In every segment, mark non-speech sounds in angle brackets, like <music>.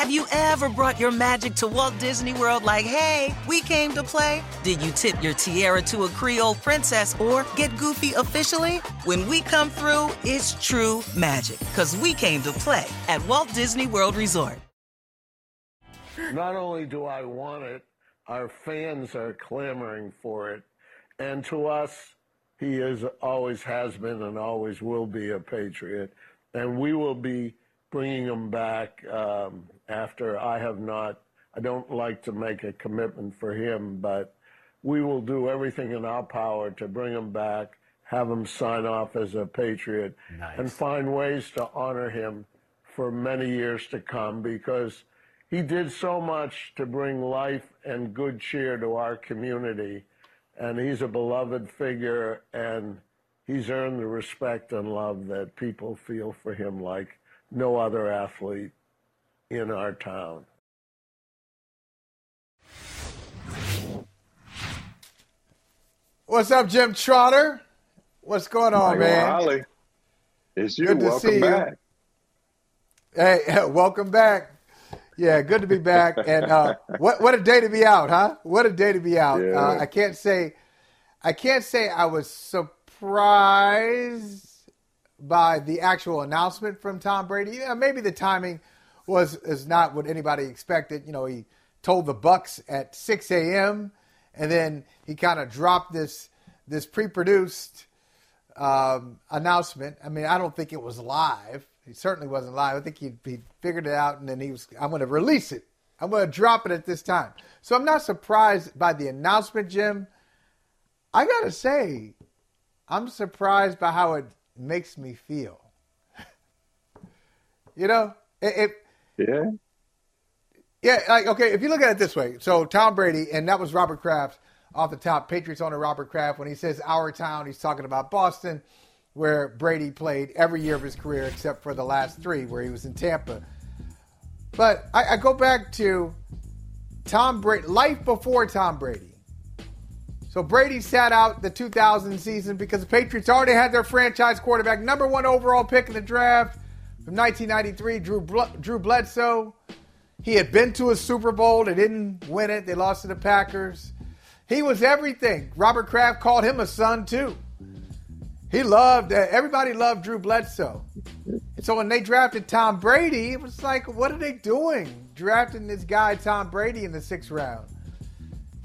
Have you ever brought your magic to Walt Disney World like, hey, we came to play? Did you tip your tiara to a Creole princess or get goofy officially? When we come through, it's true magic because we came to play at Walt Disney World Resort. Not only do I want it, our fans are clamoring for it. And to us, he is always has been and always will be a patriot. And we will be bringing him back um, after I have not. I don't like to make a commitment for him, but we will do everything in our power to bring him back, have him sign off as a patriot, Nice. and find ways to honor him for many years to come because he did so much to bring life and good cheer to our community. And he's a beloved figure, and he's earned the respect and love that people feel for him like no other athlete in our town. What's up, Jim Trotter? What's going on, Michael man? Holley. It's you. Good to Welcome see you. back. <laughs> Hey, welcome back. Yeah, good to be back. And uh, <laughs> what what a day to be out, huh? What a day to be out. Yeah. Uh, I can't say, I can't say I was surprised by the actual announcement from Tom Brady. Yeah, maybe the timing was is not what anybody expected. You know, he told the Bucs at 6 a.m. and then he kind of dropped this this pre-produced um, announcement. I mean, I don't think it was live. He certainly wasn't live. I think he he figured it out, and then he was. I'm going to release it. I'm going to drop it at this time. So I'm not surprised by the announcement, Jim. I got to say, I'm surprised by how it makes me feel. <laughs> you know, it, it Yeah. yeah, like okay, if you look at it this way, so Tom Brady, and that was Robert Kraft off the top, Patriots owner Robert Kraft. When he says our town, he's talking about Boston, where Brady played every year of his career except for the last three, where he was in Tampa. But I, I go back to Tom Brady, life before Tom Brady. So Brady sat out the 2000 season because the Patriots already had their franchise quarterback, number one overall pick in the draft from 1993, Drew Bl- Drew Bledsoe. He had been to a Super Bowl. They didn't win it. They lost to the Packers. He was everything. Robert Kraft called him a son too. He loved uh, everybody loved Drew Bledsoe. And so when they drafted Tom Brady, it was like, what are they doing? Drafting this guy Tom Brady in the sixth round.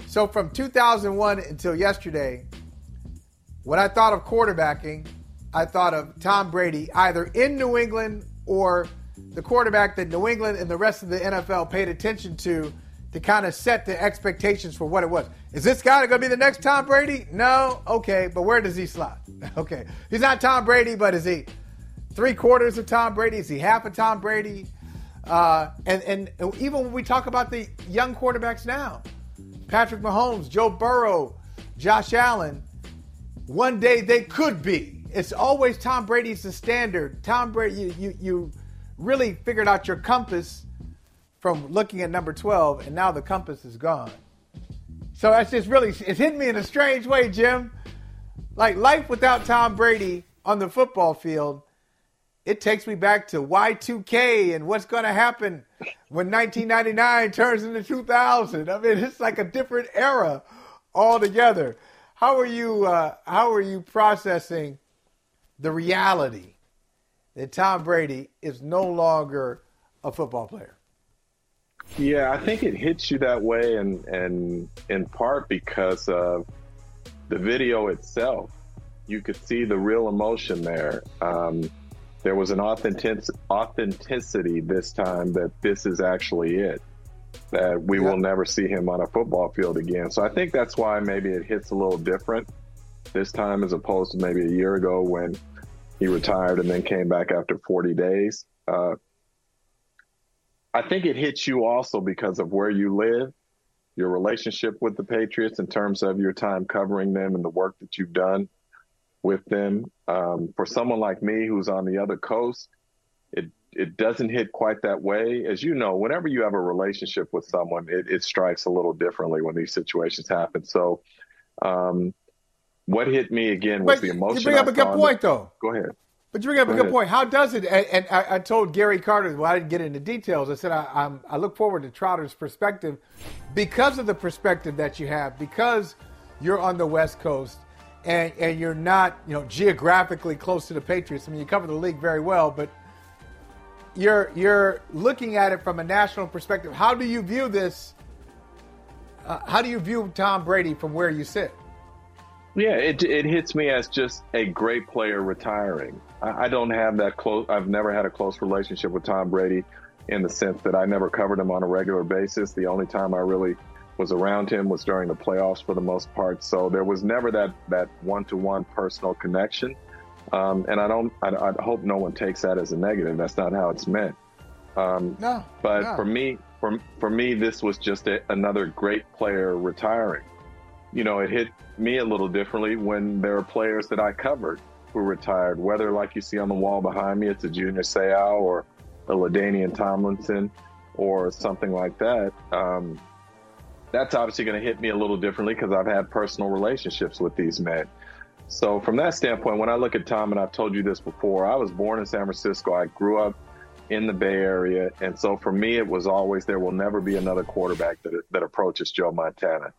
So from 2001 until yesterday, when I thought of quarterbacking, I thought of Tom Brady either in New England or the quarterback that New England and the rest of the NFL paid attention to to kind of set the expectations for what it was. Is this guy going to be the next Tom Brady? No. Okay, but where does he slot? <laughs> Okay, he's not Tom Brady, but is he three quarters of Tom Brady? Is he half of Tom Brady? Uh, and and even when we talk about the young quarterbacks now, Patrick Mahomes, Joe Burrow, Josh Allen, one day they could be. It's always Tom Brady's the standard. Tom Brady, you, you, you really figured out your compass from looking at number 12, and now the compass is gone. So that's just really, it's hitting me in a strange way, Jim. Like life without Tom Brady on the football field, it takes me back to Y2K and what's going to happen when 1999 turns into 2000. I mean, it's like a different era altogether. How are you? Uh, how are you processing the reality that Tom Brady is no longer a football player? Yeah, I think it hits you that way, and and in part because of the video itself. You could see the real emotion there. Um, there was an authentic authenticity this time that this is actually it. That we Yeah. will never see him on a football field again. So I think that's why maybe it hits a little different this time as opposed to maybe a year ago when he retired and then came back after 40 days. Uh, I think it hits you also because of where you live, your relationship with the Patriots in terms of your time covering them and the work that you've done with them. Um, for someone like me who's on the other coast, it it doesn't hit quite that way. As you know, whenever you have a relationship with someone, it, it strikes a little differently when these situations happen. So, um, what hit me again was But the emotion. you bring up I a good the- point, though. Go ahead. But you bring up a good point. How does it? And, and I, I, told Gary Carter. Well, I didn't get into details. I said I, I look forward to Trotter's perspective because of the perspective that you have, because you're on the West Coast and and you're not you know geographically close to the Patriots. I mean, you cover the league very well, but you're you're looking at it from a national perspective. How do you view this? Uh, how do you view Tom Brady from where you sit? Yeah, it it hits me as just a great player retiring. I, I don't have that close. I've never had a close relationship with Tom Brady in the sense that I never covered him on a regular basis. The only time I really was around him was during the playoffs for the most part. So there was never that that one to one personal connection. Um, and I don't. I, I, hope no one takes that as a negative. That's not how it's meant. Um, no. But no. for me, for for me, this was just a, another great player retiring. You know, it hit me a little differently when there are players that I covered who retired. Whether, like you see on the wall behind me, it's a Junior Seau or a LaDainian Tomlinson or something like that. Um, that's obviously going to hit me a little differently because I've had personal relationships with these men. So from that standpoint, when I look at Tom, and I've told you this before, I was born in San Francisco. I grew up in the Bay Area, and so for me, it was always there will never be another quarterback that that approaches Joe Montana.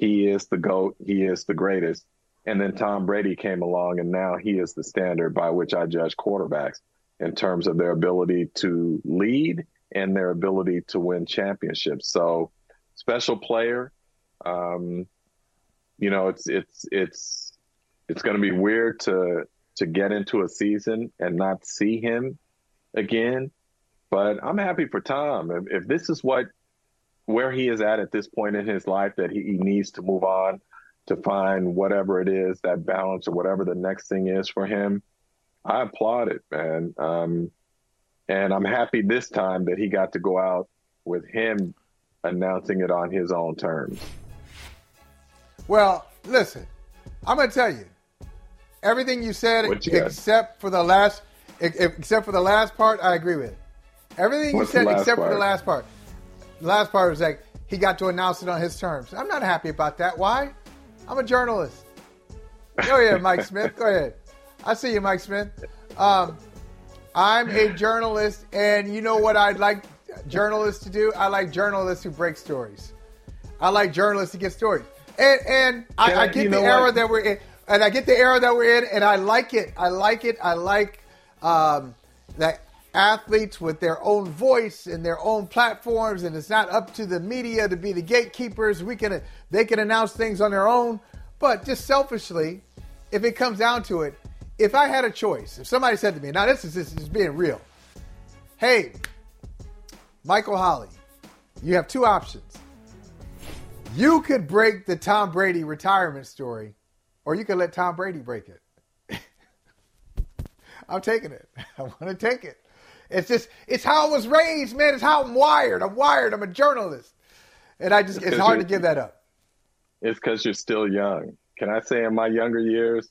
He is the goat. He is the greatest. And then Tom Brady came along, and now he is the standard by which I judge quarterbacks in terms of their ability to lead and their ability to win championships. So, special player. Um, you know, it's it's it's it's going to be weird to to get into a season and not see him again. But I'm happy for Tom. If, if this is what where he is at at this point in his life, that he, he needs to move on to find whatever it is that balance or whatever the next thing is for him. I applaud it, man. Um, and I'm happy this time that he got to go out with him announcing it on his own terms. Well, listen, I'm going to tell you, Everything you said, you except got? for the last, except for the last part, I agree with. Everything What's you said, except part? for the last part. The last part was like he got to announce it on his terms. I'm not happy about that. Why? I'm a journalist. Go ahead, <laughs> Mike Smith. Go ahead. I see you, Mike Smith. Um, I'm a journalist, and you know what I'd like journalists to do? I like journalists who break stories. I like journalists to get stories. And and I, I, get the era what? that we're in and I get the era that we're in, and I like it. I like it. I like um, that athletes with their own voice and their own platforms, and it's not up to the media to be the gatekeepers. We can they can announce things on their own, but just selfishly, if it comes down to it, if I had a choice, if somebody said to me, now this is this is being real, hey, Michael Holley, you have two options. You could break the Tom Brady retirement story or you could let Tom Brady break it. <laughs> I'm taking it. <laughs> I want to take it. It's just, it's how I was raised, man. It's how I'm wired. I'm wired. I'm a journalist. And I just, it's, hard to give that up. It's because you're still young. Can I say in my younger years,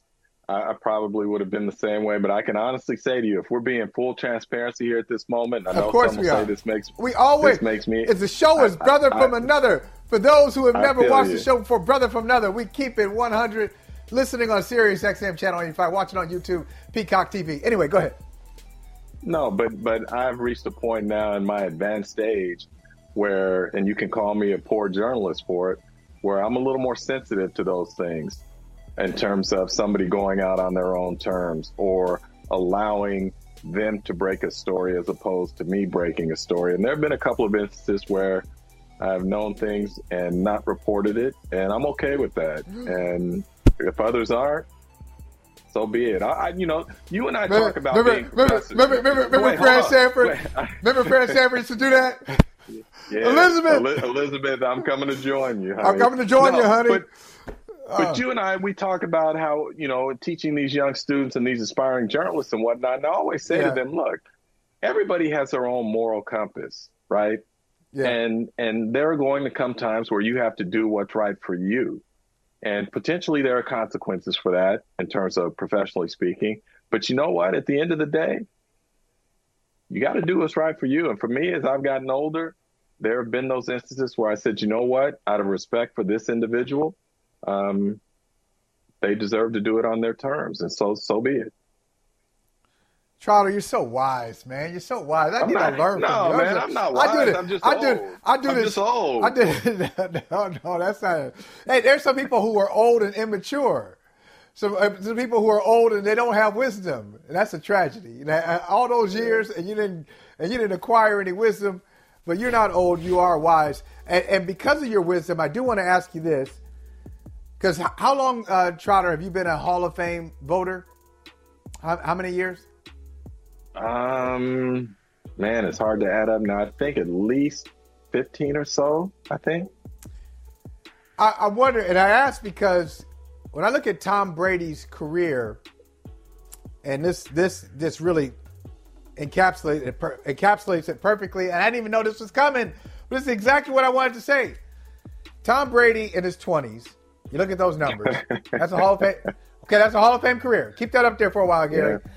I, I, probably would have been the same way. But I can honestly say to you, if we're being full transparency here at this moment, I know of course we are. say this makes we always this makes me. It's the show is brother I, from another. For those who have never watched you. the show before, brother from another, we keep it 100 listening on Sirius XM channel 85, watching on YouTube, Peacock TV. Anyway, go ahead. No, but but I've reached a point now in my advanced age where, and you can call me a poor journalist for it, where I'm a little more sensitive to those things in terms of somebody going out on their own terms or allowing them to break a story as opposed to me breaking a story. And there have been a couple of instances where I've known things and not reported it, and I'm okay with that. Mm. And if others aren't, so be it. I, I you know, you and I remember, talk about remember, being remember, remember, remember, remember Wait, Fran Sanford. <laughs> remember Fran Sanford used to do that. Yeah, Elizabeth, Elizabeth, I'm coming to join you. Honey. I'm coming to join no, you, honey. But, but uh. you and I, we talk about how you know teaching these young students and these aspiring journalists and whatnot. And I always say yeah. to them, look, everybody has their own moral compass, right? Yeah. And and there are going to come times where you have to do what's right for you. And potentially there are consequences for that in terms of professionally speaking. But you know what? At the end of the day, you got to do what's right for you. And for me, as I've gotten older, there have been those instances where I said, you know what? Out of respect for this individual, um, they deserve to do it on their terms. And so, so be it. Trotter, you're so wise, man. You're so wise. I I'm need not, to learn no, from you. man, I'm not wise. I do I'm just I old. Do, I do I'm this. just old. I do. no, no, that's not. It. Hey, there's some people who are old and immature. Some, uh, some people who are old and they don't have wisdom, and that's a tragedy. You know, uh, all those years and you didn't and you didn't acquire any wisdom, but you're not old. You are wise, and, and because of your wisdom, I do want to ask you this: because how long, uh, Trotter, have you been a Hall of Fame voter? How, how many years? Um, man, it's hard to add up now. I think at least 15 or so, I think. I, I wonder, and I ask because when I look at Tom Brady's career, and this this this really encapsulates it, encapsulates it perfectly, and I didn't even know this was coming. But this is exactly what I wanted to say. Tom Brady in his 20s, you look at those numbers. <laughs> That's a Hall of Fame. Okay, that's a Hall of Fame career. Keep that up there for a while, Gary. Yeah.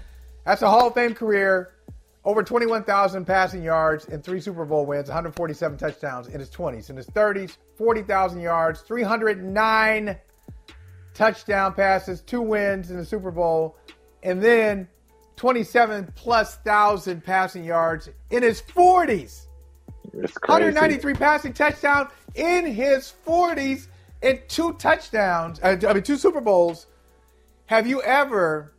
That's a Hall of Fame career. Over 21,000 passing yards and three Super Bowl wins, 147 touchdowns in his 20s. In his 30s, 40,000 yards, 309 touchdown passes, two wins in the Super Bowl, and then 27 plus thousand passing yards in his 40s. 193 passing touchdown in his 40s and two touchdowns. Uh, I mean, two Super Bowls. Have you ever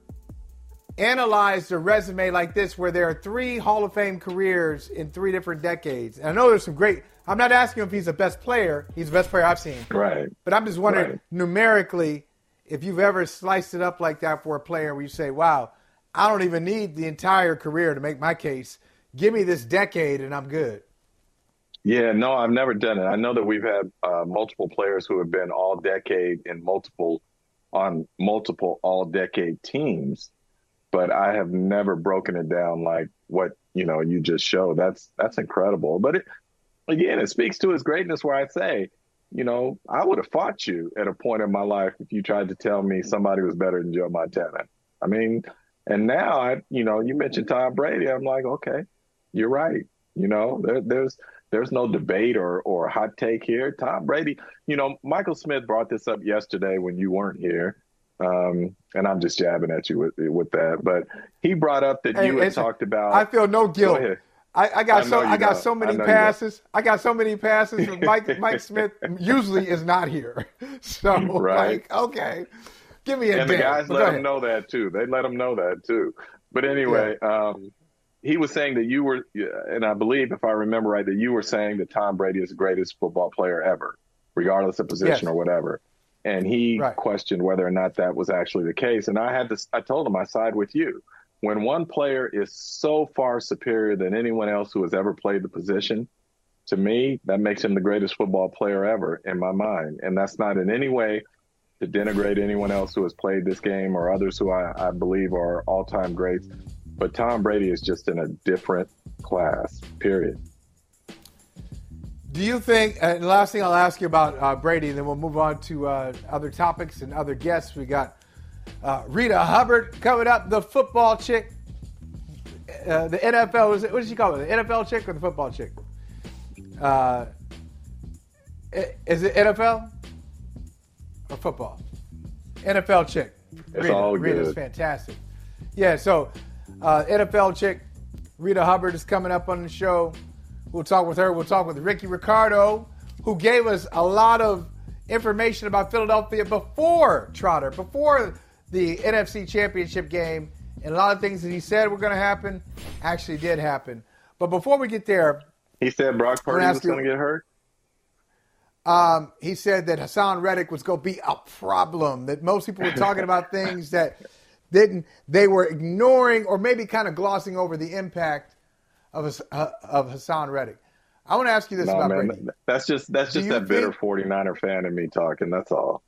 analyzed a resume like this where there are three Hall of Fame careers in three different decades? And I know there's some great. I'm not asking him if he's the best player. He's the best player I've seen. Right. But I'm just wondering right. numerically if you've ever sliced it up like that for a player where you say, wow, I don't even need the entire career to make my case. Give me this decade and I'm good. Yeah, no, I've never done it. I know that we've had uh, multiple players who have been all decade in multiple on multiple all decade teams, but I have never broken it down like what you know you just showed. That's that's incredible. But it, again, it speaks to his greatness. Where I say, you know, I would have fought you at a point in my life if you tried to tell me somebody was better than Joe Montana. I mean, and now I, you know, you mentioned Tom Brady. I'm like, okay, you're right. You know, there, there's there's no debate or or hot take here. Tom Brady, you know, Michael Smith brought this up yesterday when you weren't here. Um, and I'm just jabbing at you with with that, but he brought up that hey, you had talked about. I feel no guilt. I, I, got I so I got so many passes. I got so many passes. Mike <laughs> Mike Smith usually is not here, <laughs> so right. like okay, give me a. And day. the guys let him know that too. They let him know that too. But anyway, yeah. um, he was saying that you were, and I believe, if I remember right, that you were saying that Tom Brady is the greatest football player ever, regardless of position yes. or whatever. And he right. questioned whether or not that was actually the case. And I had this, I told him I side with you. When one player is so far superior than anyone else who has ever played the position, to me, that makes him the greatest football player ever in my mind. And that's not in any way to denigrate anyone else who has played this game or others who I, I believe are all time greats. But Tom Brady is just in a different class, period. Do you think, and the last thing I'll ask you about uh, Brady, and then we'll move on to uh, other topics and other guests. We got uh, Rita Hubbard coming up, the football chick, uh, the NFL, what does she call it, the NFL chick or the football chick? Uh, is it NFL or football? NFL chick. It's Rita, all good. Rita's fantastic. Yeah, so uh, NFL chick Rita Hubbard is coming up on the show. We'll talk with her. We'll talk with Ricky Ricardo, who gave us a lot of information about Philadelphia before Trotter, before the NFC Championship game. And a lot of things that he said were going to happen actually did happen. But before we get there, he said Brock Purdy was going to get hurt. Um, he said that Haason Reddick was going to be a problem. That most people were talking about things that didn't they were ignoring or maybe kind of glossing over the impact of uh, of Haason Reddick. I want to ask you this no, about man, Brady. That's just that's just that bitter 49er fan in me talking. That's all.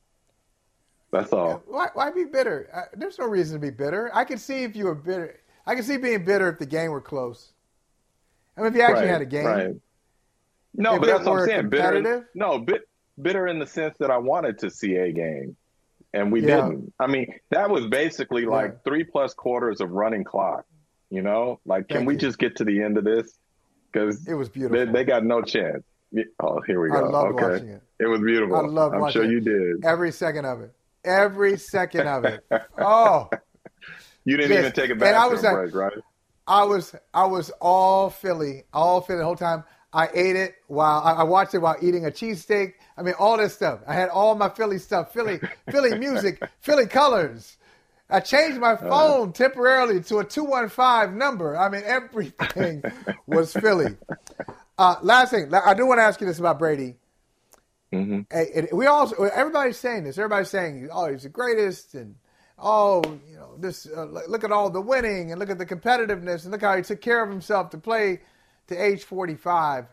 That's all. Why, why be bitter? Uh, there's no reason to be bitter. I could see if you were bitter. I could see being bitter if the game were close. I mean, if you actually right, had a game. Right. No, but that's what I'm saying. Bitter. No, bit, bitter in the sense that I wanted to see a game and we yeah. didn't. I mean, that was basically like yeah. three plus quarters of running clock. You know, like can Thank we you. just get to the end of this? Because it was beautiful. They, they, got no chance. Oh, here we go. I love okay. watching it. It was beautiful. I love I'm watching sure you did. Every second of it. Every second of it. <laughs> Oh, You didn't Yes. even take a And I bathroom was like- break, right? I was I was all Philly, all Philly the whole time. I ate it while I, I watched it while eating a cheesesteak. I mean, all this stuff. I had all my Philly stuff, Philly, Philly <laughs> music, Philly colors. I changed my phone temporarily to a two one five number. I mean, everything <laughs> was Philly. Uh, last thing, I do want to ask you this about Brady. hmm Hey, and we also everybody's saying this. Everybody's saying, "Oh, he's the greatest," and oh, you know, this. Uh, look at all the winning, and look at the competitiveness, and look how he took care of himself to play to age forty-five.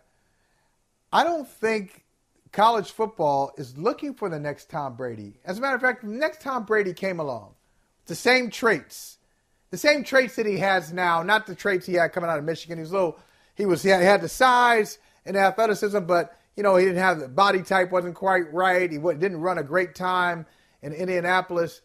I don't think college football is looking for the next Tom Brady. As a matter of fact, the next Tom Brady came along, the same traits, the same traits that he has now, not the traits he had coming out of Michigan. He was little, he was he had, he had the size and athleticism, but you know he didn't have the body type wasn't quite right. He didn't run a great time in Indianapolis.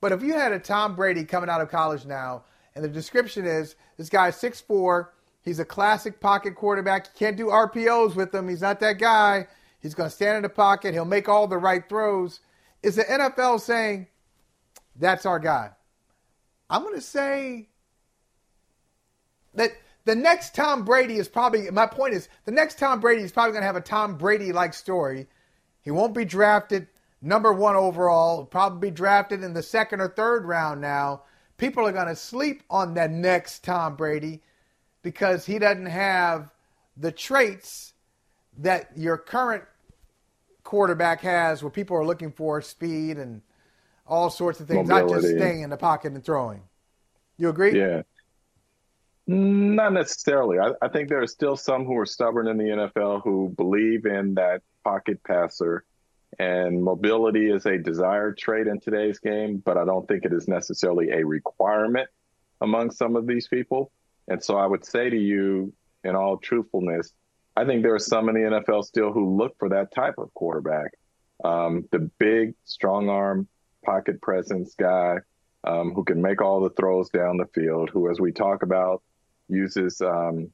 But if you had a Tom Brady coming out of college now, and the description is this guy's 6'4", he's a classic pocket quarterback. You can't do RPOs with him. He's not that guy. He's going to stand in the pocket. He'll make all the right throws. Is the NFL saying that's our guy? I'm going to say that the next Tom Brady is probably, my point is, the next Tom Brady is probably going to have a Tom Brady like story. He won't be drafted number one overall, He'll probably be drafted in the second or third round now. People are going to sleep on that next Tom Brady because he doesn't have the traits that your current quarterback has, where people are looking for speed and all sorts of things, not just staying in the pocket and throwing. You agree? Yeah. Not necessarily. I, I think there are still some who are stubborn in the NFL who believe in that pocket passer, and mobility is a desired trait in today's game, but I don't think it is necessarily a requirement among some of these people. And so I would say to you, in all truthfulness, I think there are some in the NFL still who look for that type of quarterback. Um, the big, strong arm, pocket presence guy um, who can make all the throws down the field, who, as we talk about, uses um,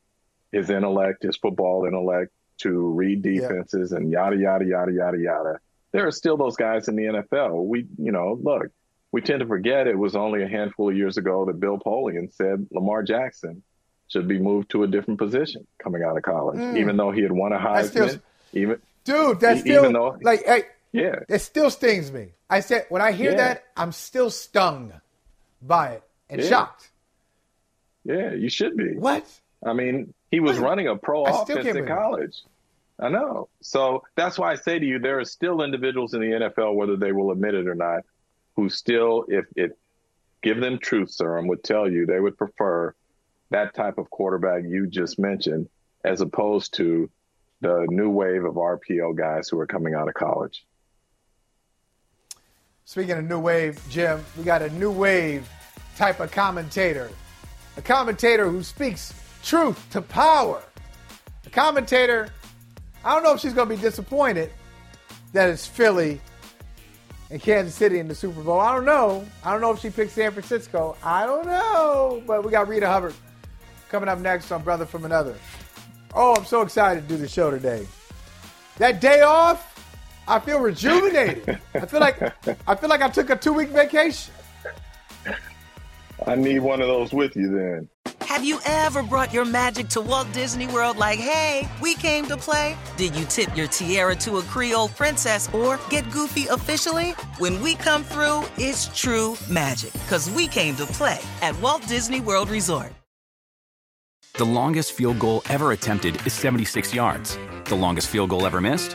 his intellect, his football intellect to read Yeah. defenses and yada, yada, yada, yada, yada. There are still those guys in the NFL. We, you know, look, we tend to forget it was only a handful of years ago that Bill Polian said Lamar Jackson should be moved to a different position coming out of college, Mm. even though he had won a still- Heisman. Even, Dude, that's E- still even though- like hey, yeah. it still stings me. I said when I hear Yeah. that, I'm still stung by it and Yeah. shocked. Yeah, you should be. What? I mean, he was running a pro I offense in college. I know. So that's why I say to you, there are still individuals in the NFL, whether they will admit it or not, who still, if it give them truth serum, would tell you they would prefer that type of quarterback you just mentioned, as opposed to the new wave of RPO guys who are coming out of college. Speaking of new wave, Jim, we got a new wave type of commentator. A commentator who speaks truth to power. A commentator, I don't know if she's going to be disappointed that it's Philly and Kansas City in the Super Bowl. I don't know. I don't know if she picked San Francisco. I don't know. But we got Rita Hubbard coming up next on Brother from Another. Oh, I'm so excited to do the show today. That day off, I feel rejuvenated. I feel like I feel like I took a two week vacation. I need one of those with you then. Have you ever brought your magic to Walt Disney World like, hey, we came to play? Did you tip your tiara to a Creole princess or get goofy officially? When we come through, it's true magic because we came to play at Walt Disney World Resort. The longest field goal ever attempted is 76 yards. The longest field goal ever missed?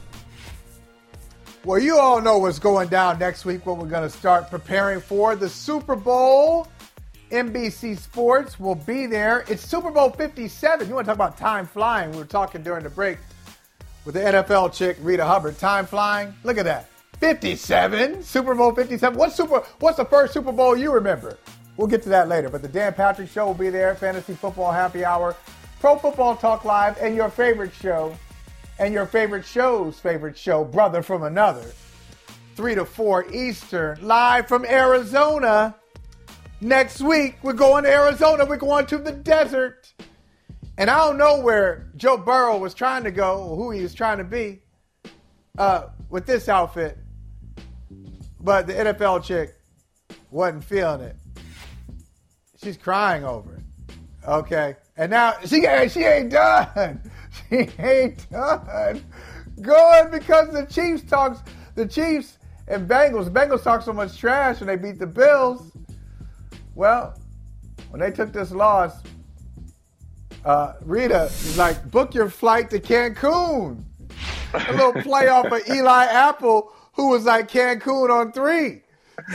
Well, you all know what's going down next week when we're going to start preparing for the Super Bowl. NBC Sports will be there. It's Super Bowl 57. You want to talk about time flying? We were talking during the break with the NFL chick Rita Hubbard. Time flying. Look at that. 57. Super Bowl 57. What's super what's the first Super Bowl you remember? We'll get to that later. But the Dan Patrick show will be there, Fantasy Football Happy Hour, Pro Football Talk Live, and your favorite show, and your favorite show's favorite show, Brother from Another. 3 to 4 Eastern, live from Arizona. Next week, we're going to Arizona. We're going to the desert. And I don't know where Joe Burrow was trying to go or who he was trying to be uh, with this outfit. But the NFL chick wasn't feeling it. She's crying over it. Okay. And now she, she ain't done. She ain't done. Going because the Chiefs talks, the Chiefs and Bengals, the Bengals talk so much trash when they beat the Bills. Well, when they took this loss, uh, Rita is like, book your flight to Cancun. A little play off of Eli Apple who was like Cancun on three.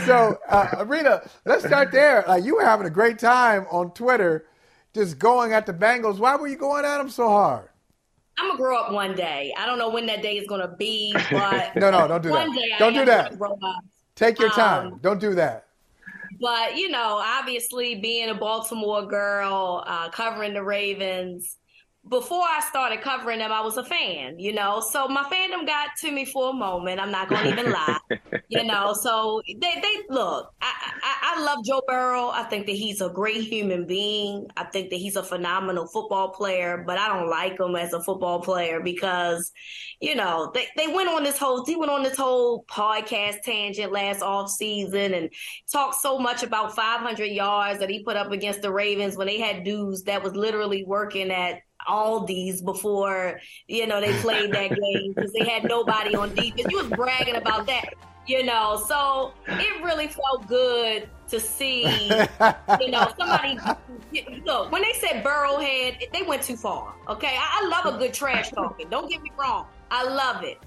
So, uh, Rita, let's start there. Like you were having a great time on Twitter, just going at the Bengals. Why were you going at them so hard? I'm gonna grow up one day. I don't know when that day is gonna be, but <laughs> no, no, don't do one that. Day don't do that. Take your Um, time. don't do that. But you know, obviously, being a Baltimore girl, uh, covering the Ravens. Before I started covering them, I was a fan, you know. So my fandom got to me for a moment. I'm not gonna even lie, <laughs> you know. So they, they look. I, I, I love Joe Burrow. I think that he's a great human being. I think that he's a phenomenal football player. But I don't like him as a football player because, you know, they, they went on this whole he went on this whole podcast tangent last off season and talked so much about 500 yards that he put up against the Ravens when they had dudes that was literally working at Aldi's before you know they played that game because they had nobody on defense. You was bragging about that, you know. So it really felt good to see, you know, somebody. Look, when they said Burrowhead, they went too far. Okay, I, I love a good trash talking. Don't get me wrong, I love it.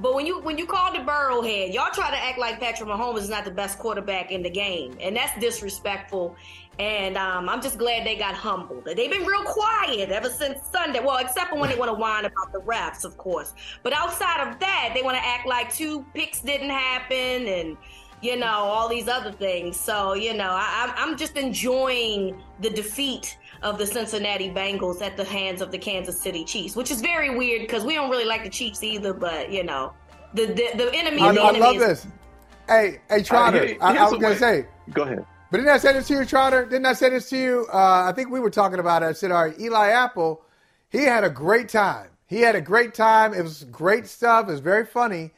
But when you when you call the Burrowhead, y'all try to act like Patrick Mahomes is not the best quarterback in the game, and that's disrespectful. And um, I'm just glad they got humbled. They've been real quiet ever since Sunday. Well, except for when they want to whine about the refs, of course. But outside of that, they want to act like two picks didn't happen and you know all these other things. So you know, I, I'm just enjoying the defeat of the Cincinnati Bengals at the hands of the Kansas City Chiefs, which is very weird because we don't really like the Chiefs either. But you know, the the, the enemy. I, the I enemy love is- this. Hey, hey, Trotter. here- I, I was gonna way- say, Go ahead. But didn't I say this to you, Trotter? Didn't I say this to you? Uh, I think we were talking about it. I said, all right, Eli Apple, he had a great time. He had a great time. It was great stuff. It was very funny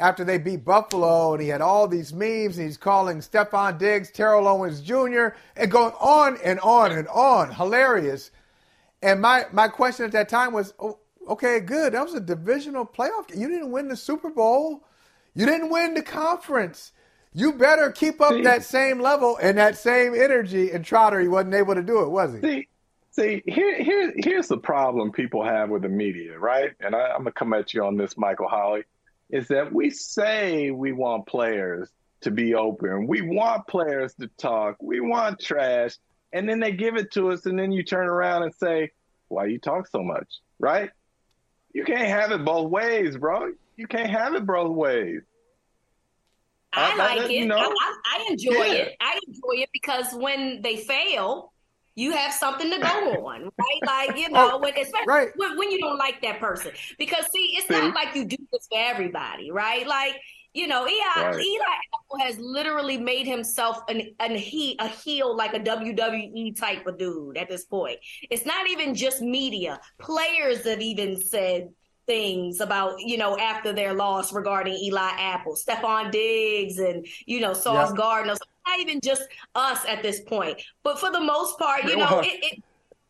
after they beat Buffalo, and he had all these memes, and he's calling Stefon Diggs, Terrell Owens Jr., and going on and on and on. Hilarious. And my, my question at that time was, oh, okay, good. That was a divisional playoff. game. You didn't win the Super Bowl. You didn't win the conference. You better keep up See? that same level and that same energy. And Trotter, he wasn't able to do it, was he? See, see, here, here, here's the problem people have with the media, right? And I, I'm gonna come at you on this, Michael Holley, is that we say we want players to be open, we want players to talk, we want trash, and then they give it to us, and then you turn around and say, "Why you talk so much?" Right? You can't have it both ways, bro. You can't have it both ways. I I- like it. you know? I, I, enjoy Yeah. it. I enjoy it because when they fail, you have something to go <laughs> on, right? Like you know, Oh, when, especially right. when, when you don't like that person, because see, it's not like you do this for everybody, right? Like you know, Eli, Right. Eli Apple has literally made himself an, an he a heel like a WWE type of dude at this point. It's not even just media. Players have even said things about, you know, after their loss regarding Eli Apple, Stefon Diggs, and, you know, Sauce Yeah. Gardner. So not even just us at this point. But for the most part, you know, it, it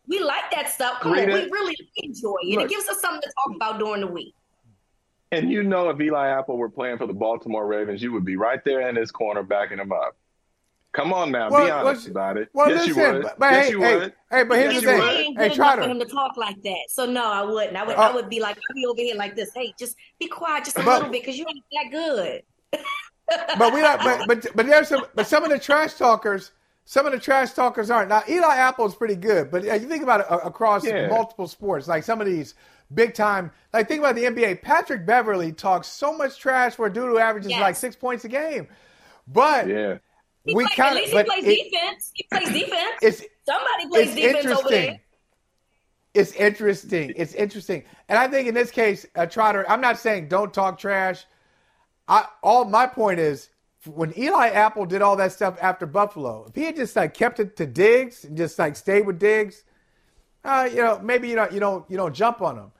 we like that stuff. Come on, we really enjoy it. look. it gives us something to talk about during the week. And you know, if Eli Apple were playing for the Baltimore Ravens, you would be right there in his corner backing him up. Come on now, Well, be honest well, about it. well, yes, listen, you would. but- but yes, hey, you hey, would. hey, but here's yes, the you thing. would. I ain't Hey, good try enough to- for him to talk like that. So no, I wouldn't. I would. Uh, I would be like, I'd be over here like this. Hey, just be quiet, just a But- little bit, because you ain't that good. <laughs> but we not, but, but but there's some but some of the trash talkers some of the trash talkers aren't now eli apple is pretty good but uh, you think about it uh, across Yeah. multiple sports like some of these big time like think about the nba patrick beverley talks so much trash for a dude who averages Yes. like six points a game but Yeah. He we kind at of least he but plays it- defense. He plays defense. it's Somebody plays it's defense over there. interesting. It's interesting. It's interesting. And I think in this case, uh, Trotter, I'm not saying don't talk trash. I all my point is when Eli Apple did all that stuff after Buffalo, if he had just like kept it to Diggs and just like stayed with Diggs, uh, you know, maybe you don't you don't you don't jump on him.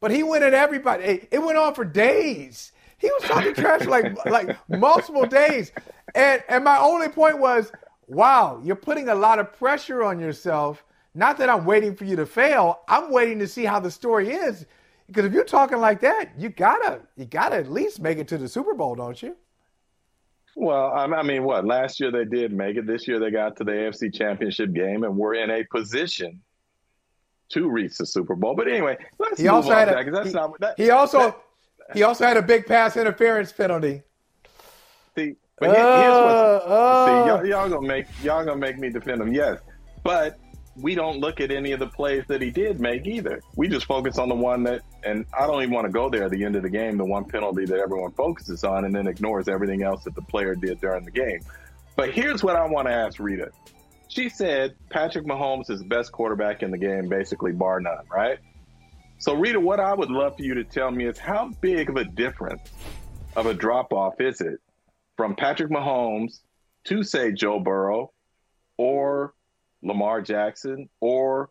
But he went at everybody. It- It went on for days. He was talking trash like like multiple days. And and my only point was, wow, you're putting a lot of pressure on yourself. Not that I'm waiting for you to fail. I'm waiting to see how the story is. Because if you're talking like that, you gotta you gotta at least make it to the Super Bowl, don't you? Well, I mean, what? Last year they did make it. This year they got to the AFC Championship game and we're in a position to reach the Super Bowl. But anyway, let's He move also on, a that's he, not that, he also that- he also had a big pass interference penalty. see, but here- here's what's Uh, See, uh. y'all, y'all gonna make y'all gonna make me defend him. Yes, but we don't look at any of the plays that he did make either. We just focus on the one that, and I don't even want to go there at the end of the game, the one penalty that everyone focuses on, and then ignores everything else that the player did during the game. But here's what I want to ask Rita. She said Patrick Mahomes is the best quarterback in the game, basically bar none, right? So Rita, what I would love for you to tell me is how big of a difference of a drop off is it from Patrick Mahomes to say Joe Burrow or Lamar Jackson or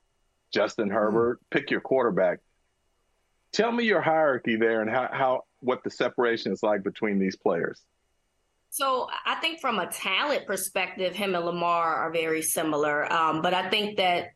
Justin Herbert, pick your quarterback. Tell me your hierarchy there and how, how what the separation is like between these players. So I think from a talent perspective, him and Lamar are very similar. Um, but I think that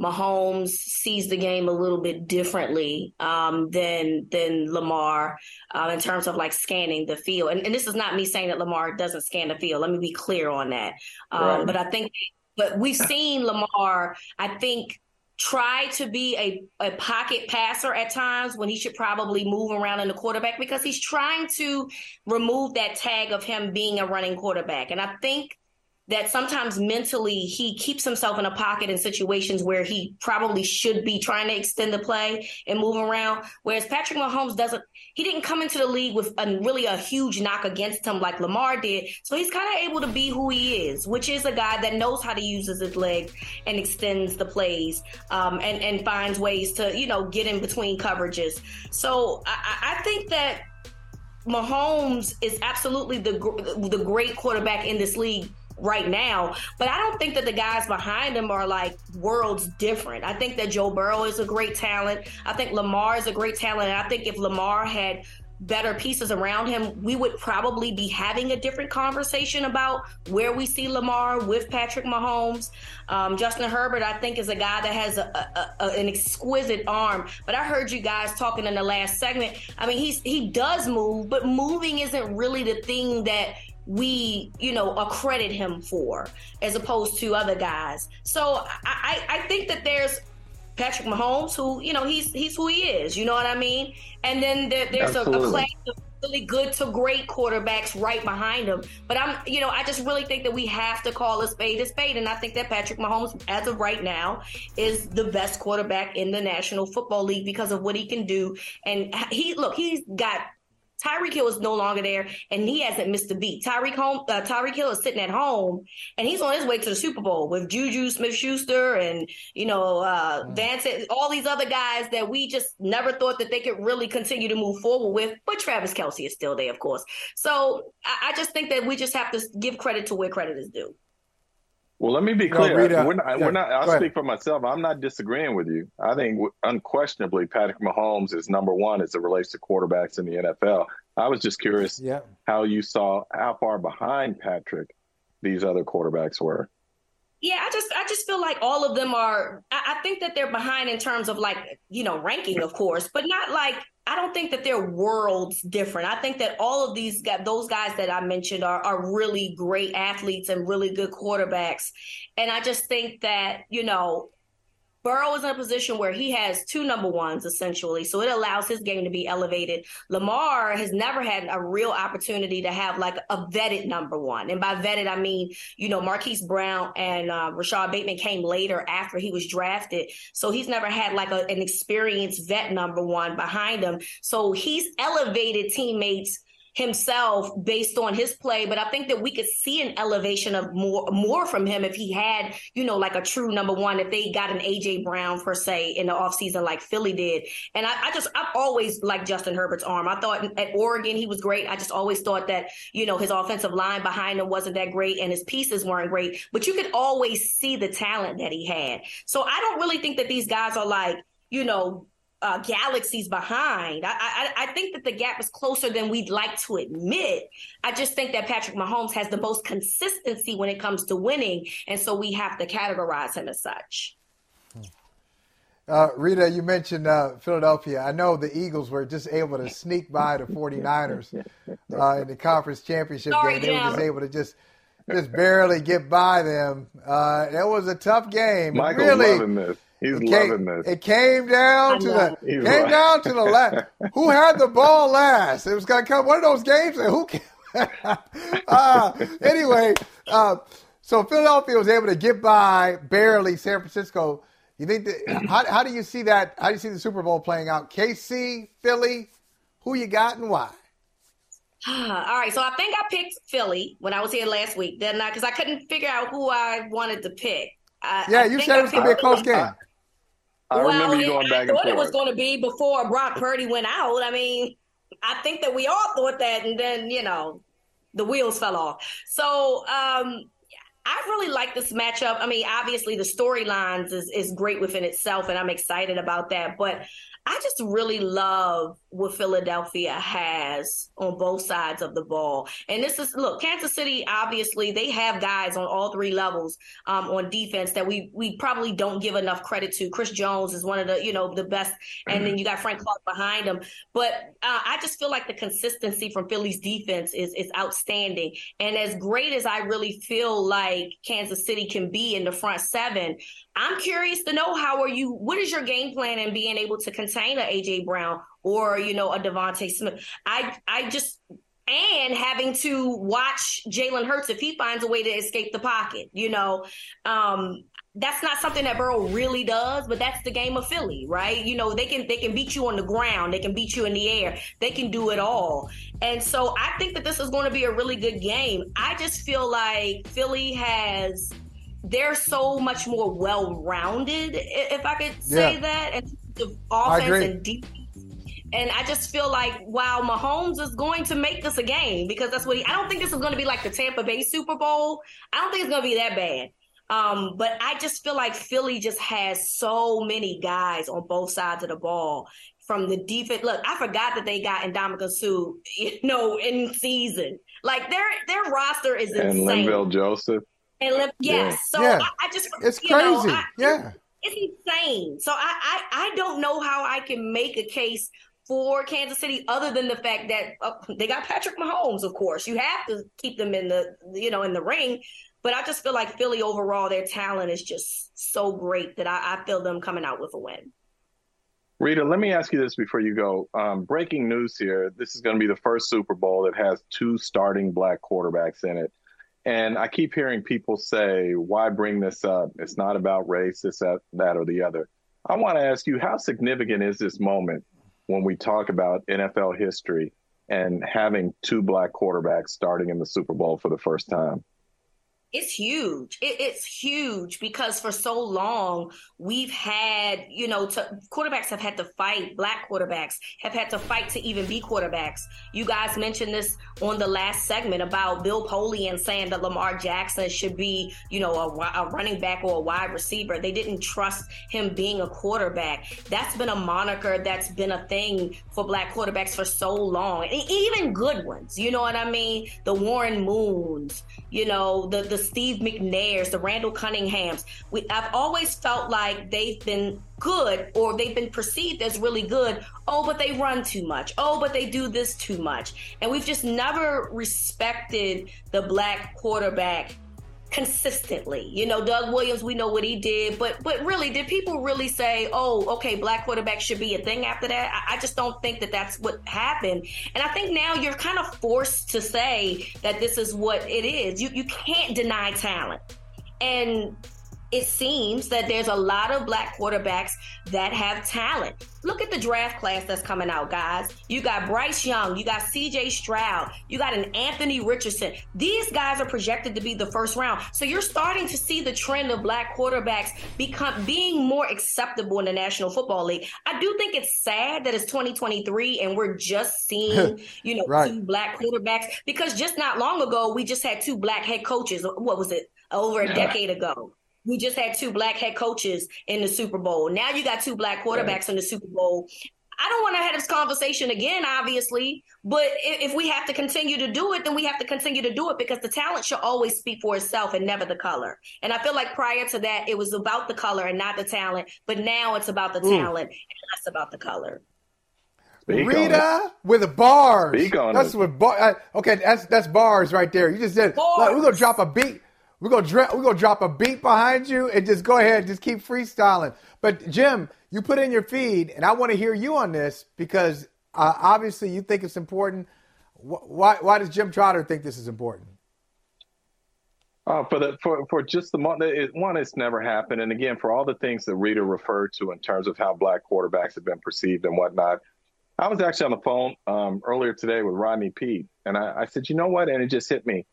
Mahomes sees the game a little bit differently um, than than Lamar uh, in terms of like scanning the field. And, and this is not me saying that Lamar doesn't scan the field. Let me be clear on that. Um, Right. But I think, but we've <laughs> seen Lamar. I think try to be a, a pocket passer at times when he should probably move around in the quarterback because he's trying to remove that tag of him being a running quarterback. And I think that sometimes mentally he keeps himself in a pocket in situations where he probably should be trying to extend the play and move around. Whereas Patrick Mahomes doesn't, he didn't come into the league with a, really a huge knock against him like Lamar did. So he's kind of able to be who he is, which is a guy that knows how to use his legs and extends the plays um, and, and finds ways to, you know, get in between coverages. So I, I think that Mahomes is absolutely the the great quarterback in this league right now, but I don't think that the guys behind him are like worlds different. I think that Joe Burrow is a great talent. I think Lamar is a great talent. And I think if Lamar had better pieces around him, we would probably be having a different conversation about where we see Lamar with Patrick Mahomes. Um, Justin Herbert, I think, is a guy that has a, a, a, an exquisite arm. But I heard you guys talking in the last segment. I mean, he's he does move, but moving isn't really the thing that we, you know, accredit him for, as opposed to other guys. So I, I, I think that there's Patrick Mahomes, who you know he's he's who he is. You know what I mean? And then there, there's a, a class of really good to great quarterbacks right behind him. But I'm, you know, I just really think that we have to call a spade a spade, and I think that Patrick Mahomes, as of right now, is the best quarterback in the National Football League because of what he can do. And he look, he's got. Tyreek Hill is no longer there, and he hasn't missed a beat. Tyreek home, uh, Tyreek Hill is sitting at home, and he's on his way to the Super Bowl with Juju Smith-Schuster and you know uh, Vance, all these other guys that we just never thought that they could really continue to move forward with. But Travis Kelce is still there, of course. So I, I just think that we just have to give credit to where credit is due. Well, let me be No, clear. Rita, we're not, yeah, we're not, I'll ahead. speak for myself. I'm not disagreeing with you. I think unquestionably Patrick Mahomes is number one as it relates to quarterbacks in the NFL. I was just curious Yeah. how you saw how far behind Patrick these other quarterbacks were. Yeah, I just I just feel like all of them are. I, I think that they're behind in terms of like you know ranking, of course, but not like I don't think that they're worlds different. I think that all of these guys, those guys that I mentioned are, are really great athletes and really good quarterbacks. And I just think that, you know, Burrow is in a position where he has two number ones essentially, so it allows his game to be elevated. Lamar has never had a real opportunity to have like a vetted number one, and by vetted I mean you know Marquise Brown and uh, Rashod Bateman came later after he was drafted, so he's never had like a, an experienced vet number one behind him. So he's elevated teammates himself based on his play. But I think that we could see an elevation of more more from him if he had, you know, like a true number one, if they got an AJ Brown per se in the offseason like Philly did. And I, I just I've always liked Justin Herbert's arm. I thought at Oregon he was great. I just always thought that, you know, his offensive line behind him wasn't that great and his pieces weren't great. But you could always see the talent that he had. So I don't really think that these guys are like, you know, uh, galaxies behind. I, I, I think that the gap is closer than we'd like to admit. I just think that Patrick Mahomes has the most consistency when it comes to winning, and so we have to categorize him as such. Uh, Rita, you mentioned uh, Philadelphia. I know the Eagles were just able to sneak by the 49ers uh, in the conference championship Sorry, game. They were just able to just just barely get by them. Uh, it was a tough game. Michael's really, loving this. He's it loving came, this. It came down to the He's came right. down to the last. <laughs> Who had the ball last? It was gonna come one of those games. That who? <laughs> Uh, anyway, uh, so Philadelphia was able to get by barely San Francisco. You think that, how, how do you see that? How do you see the Super Bowl playing out? KC, Philly, who you got and why? <sighs> All right, so I think I picked Philly when I was here last week, didn't I? Because I couldn't figure out who I wanted to pick. I, Yeah, I you said I it was going to be a close Philly. game. I well, remember you it- going back I and thought it was going to be before Brock Purdy went out. I mean, I think that we all thought that, and then you know, the wheels fell off. So um, I really like this matchup. I mean, obviously the storylines is is great within itself, and I'm excited about that. But I just really love what Philadelphia has on both sides of the ball. And this is look, Kansas City obviously they have guys on all three levels um, on defense that we we probably don't give enough credit to. Chris Jones is one of the you know the best, and then you got Frank Clark behind him. But uh, I just feel like the consistency from Philly's defense is is outstanding. And as great as I really feel like Kansas City can be in the front seven, I'm curious to know how are you? What is your game plan in being able to contain a AJ Brown or you know a DeVonta Smith? I I just and having to watch Jalen Hurts if he finds a way to escape the pocket. You know, um, that's not something that Burrow really does, but that's the game of Philly, right? You know, they can they can beat you on the ground, they can beat you in the air, they can do it all. And so I think that this is going to be a really good game. I just feel like Philly has they're so much more well-rounded, if I could say Yeah. that, and I offense and defense. And I just feel like while Mahomes is going to make this a game because that's what he, I don't think this is going to be like the Tampa Bay Super Bowl. I don't think it's going to be that bad. Um, but I just feel like Philly just has so many guys on both sides of the ball from the defense. Look, I forgot that they got Ndamukong Suh, you know, in season. Like their their roster is and insane. Linval Joseph. And Lim- yes, so Yeah. I, I just It's you know, crazy. I- yeah. it's insane. So I, I I don't know how I can make a case for Kansas City other than the fact that uh, they got Patrick Mahomes. Of course, you have to keep them in the you know in the ring. But I just feel like Philly overall, their talent is just so great that I, I feel them coming out with a win. Rita, let me ask you this before you go. Um, breaking news here. This is going to be the first Super Bowl that has two starting black quarterbacks in it. And I keep hearing people say, why bring this up? It's not about race, this, that, that, or the other. I want to ask you, how significant is this moment when we talk about NFL history and having two black quarterbacks starting in the Super Bowl for the first time? It's huge. It, it's huge because for so long we've had, you know, to, quarterbacks have had to fight. Black quarterbacks have had to fight to even be quarterbacks. You guys mentioned this on the last segment about Bill Polian saying that Lamar Jackson should be, you know, a, a running back or a wide receiver. They didn't trust him being a quarterback. That's been a moniker that's been a thing for black quarterbacks for so long, even good ones. You know what I mean? The Warren Moons, you know, the the Steve McNairs, the Randall Cunninghams. We, I've always felt like they've been good or they've been perceived as really good. Oh, but they run too much. Oh, but they do this too much. And we've just never respected the black quarterback consistently. You know, Doug Williams, we know what he did, but but really, did people really say, "Oh, okay, black quarterback should be a thing after that"? I, I, just don't think that that's what happened. And I think now you're kind of forced to say that this is what it is. You you can't deny talent. And it seems that there's a lot of black quarterbacks that have talent. Look at the draft class that's coming out, guys. You got Bryce Young, you got CJ Stroud, you got an Anthony Richardson. These guys are projected to be the first round. So you're starting to see the trend of black quarterbacks become being more acceptable in the National Football League. I do think it's sad that it's 2023 and we're just <laughs> seeing, you know, right. two black quarterbacks because just not long ago we just had two black head coaches. What was it? Over a decade ago. We just had two black head coaches in the Super Bowl. Now you got two black quarterbacks right. in the Super Bowl. I don't want to have this conversation again, obviously, but if we have to continue to do it, then we have to continue to do it because the talent should always speak for itself and never the color. And I feel like prior to that, it was about the color and not the talent, but now it's about the Ooh. talent and less about the color. Speak Rita with the bars. that's it. what bar. Uh, okay, that's that's bars right there. You just said like, we're gonna drop a beat. We're gonna dra- we're gonna drop a beat behind you and just go ahead, just keep freestyling. But Jim, you put in your feed, and I want to hear you on this because uh, obviously you think it's important. Why why does Jim Trotter think this is important? Uh, for the for for just the month, it, one, it's never happened, and again, for all the things that Rita referred to in terms of how black quarterbacks have been perceived and whatnot. I was actually on the phone um, earlier today with Rodney Peete, and I, I said, you know what? And it just hit me.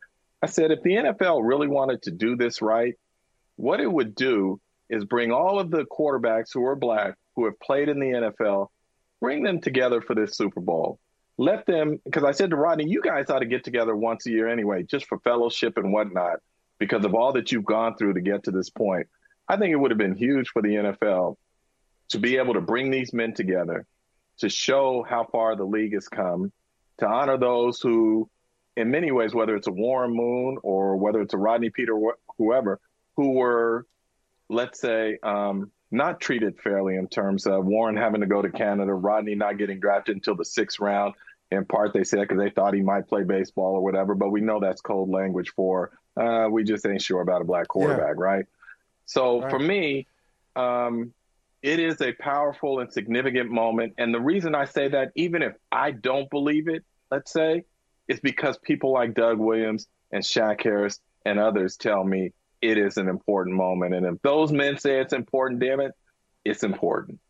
I said, if the NFL really wanted to do this right, what it would do is bring all of the quarterbacks who are black, who have played in the NFL, bring them together for this Super Bowl. Let them, because I said to Rodney, you guys ought to get together once a year anyway, just for fellowship and whatnot, because of all that you've gone through to get to this point. I think it would have been huge for the NFL to be able to bring these men together, to show how far the league has come, to honor those who in many ways, whether it's a Warren Moon or whether it's a Rodney Peete, whoever, who were, let's say, um, not treated fairly in terms of Warren having to go to Canada, Rodney not getting drafted until the sixth round. In part, they said because they thought he might play baseball or whatever, but we know that's cold language for uh, we just ain't sure about a black quarterback, yeah. right? So right. for me, um, it is a powerful and significant moment. And the reason I say that, even if I don't believe it, let's say, it's because people like Doug Williams and Shack Harris and others tell me it is an important moment. And if those men say it's important, damn it, it's important.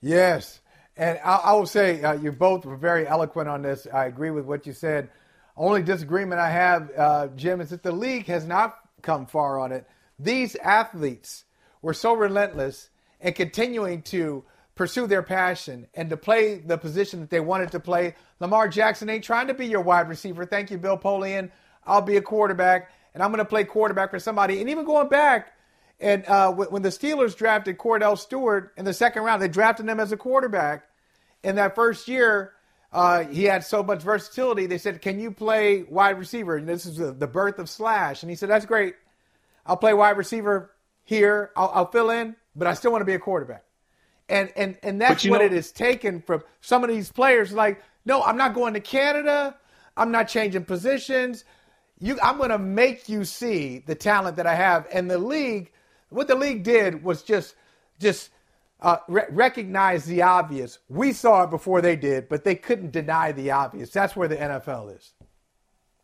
Yes. And I, I will say uh, you both were very eloquent on this. I agree with what you said. Only disagreement I have, uh, Jim, is that the league has not come far on it. These athletes were so relentless and continuing to pursue their passion and to play the position that they wanted to play. Lamar Jackson ain't trying to be your wide receiver. Thank you, Bill Polian. I'll be a quarterback, and I'm going to play quarterback for somebody. And even going back, and uh, when the Steelers drafted Kordell Stewart in the second round, they drafted him as a quarterback. In that first year, uh, he had so much versatility. They said, "Can you play wide receiver?" And this is the, birth of Slash. And he said, "That's great. I'll play wide receiver here. I'll, I'll fill in, but I still want to be a quarterback." And and and that's what know, it is taken from some of these players. Like, no, I'm not going to Canada. I'm not changing positions. You, I'm going to make you see the talent that I have. And the league, what the league did was just just uh, re- recognize the obvious. We saw it before they did, but they couldn't deny the obvious. That's where the NFL is.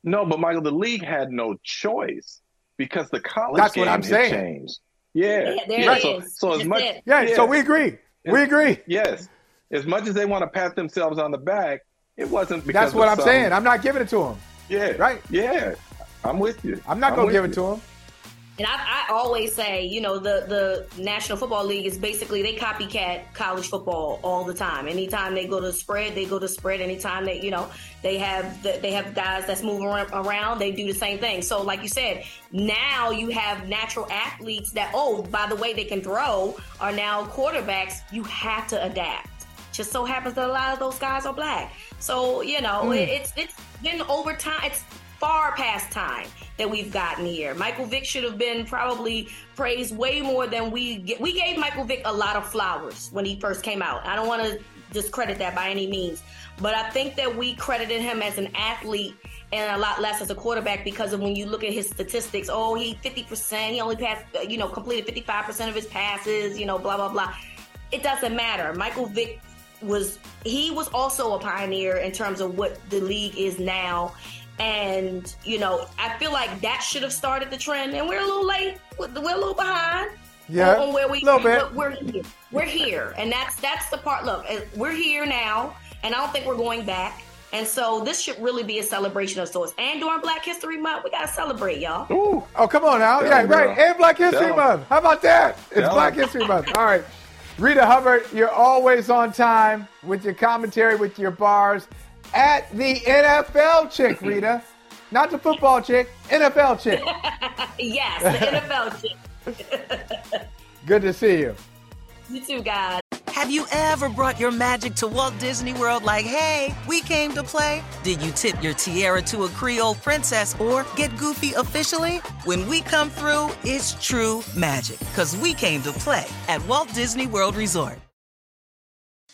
No, but Michael, the league had no choice because the college That's game what I'm saying. changed. Yeah, yeah right. So, so, as much, yeah, yeah, so we agree. We agree. Yes. As much as they want to pat themselves on the back, it wasn't because That's what I'm some, saying. I'm not giving it to them. Yeah. Right? Yeah. I'm with you. I'm not going to give it to them. And I, I, always say, you know, the, the National Football League is basically they copycat college football all the time. Anytime they go to spread, they go to spread. Anytime they, you know, they have the, they have guys that's moving around, they do the same thing. So, like you said, now you have natural athletes that, oh, by the way, they can throw, are now quarterbacks. You have to adapt. Just so happens that a lot of those guys are black. So, you know, mm. it's it's been over time. It's far past time that we've gotten here. Michael Vick should have been probably praised way more than we get. We gave Michael Vick a lot of flowers when he first came out. I don't want to discredit that by any means, but I think that we credited him as an athlete and a lot less as a quarterback because of when you look at his statistics. Oh, he 50%, he only passed, uh, you know, completed 55% of his passes, you know, blah, blah, blah. It doesn't matter. Michael Vick was, he was also a pioneer in terms of what the league is now. And, you know, I feel like that should have started the trend. And we're a little late, we're a little behind. Yeah, on, where we, little bit. we're here. We're here, and that's that's the part. Look, we're here now, and I don't think we're going back. And so this should really be a celebration of sorts. And during Black History Month, we got to celebrate, y'all. Ooh. Oh, come on now. yeah, right. And Black History Tell Month. How about that? It's Tell Black History Month. All right. Rita Hubbard, you're always on time with your commentary, with your bars at the NFL chick, Rita. Not the football chick, NFL chick. <laughs> yes, the NFL chick. <laughs> Good to see you. You too, guys. Have you ever brought your magic to Walt Disney World like, hey, we came to play? Did you tip your tiara to a Creole princess or get goofy officially? When we come through, it's true magic because we came to play at Walt Disney World Resort.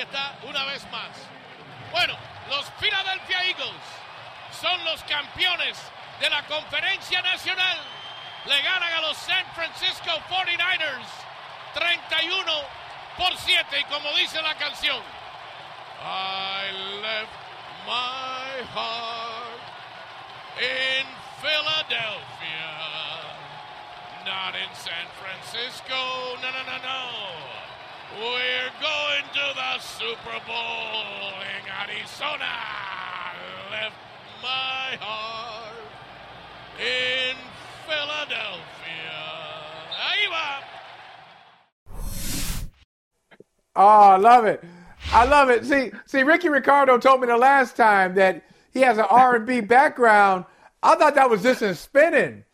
Está una vez más. Bueno, los Philadelphia Eagles son los campeones de la conferencia nacional. Le ganan a los San Francisco 49ers 31 por 7 y como dice la canción, I left my heart in Philadelphia, not in San Francisco, no, no, no, no. We're going to the Super Bowl in Arizona. Left my heart in Philadelphia. Ahí va. Oh, I love it. I love it. See, see, Ricky Ricardo told me the last time that he has an R&B background. I thought that was just in spinning.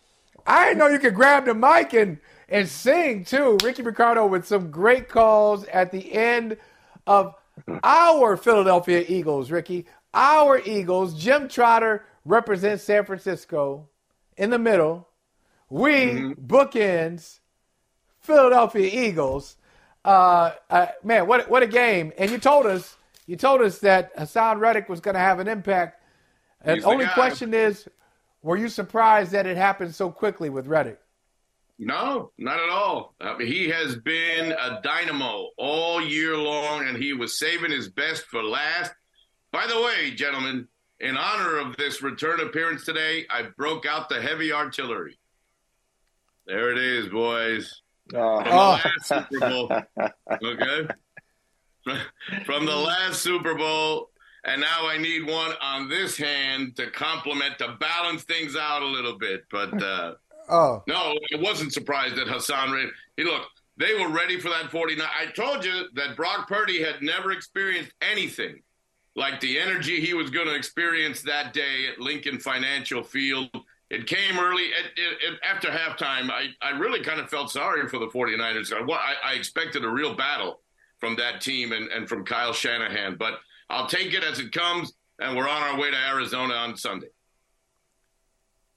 I didn't know you could grab the mic and and sing too. Ricky Ricardo with some great calls at the end of our Philadelphia Eagles, Ricky. Our Eagles. Jim Trotter represents San Francisco in the middle. We mm-hmm. bookends Philadelphia Eagles. Uh, uh, man, what what a game! And you told us you told us that Haason Reddick was going to have an impact. And the only question is, were you surprised that it happened so quickly with Reddick? No, not at all. I mean, he has been a dynamo all year long, and he was saving his best for last. By the way, gentlemen, in honor of this return appearance today, I broke out the heavy artillery. There it is, boys. Oh. From the last Super Bowl. Okay. <laughs> From the last Super Bowl. And now I need one on this hand to complement, to balance things out a little bit. But, uh, Oh. No, I wasn't surprised that Haason ran. He look, they were ready for that 49. I told you that Brock Purdy had never experienced anything like the energy he was going to experience that day at Lincoln Financial Field. It came early. It, it, it, after halftime, I, I really kind of felt sorry for the 49ers. I, I expected a real battle from that team and, and from Kyle Shanahan, but I'll take it as it comes, and we're on our way to Arizona on Sunday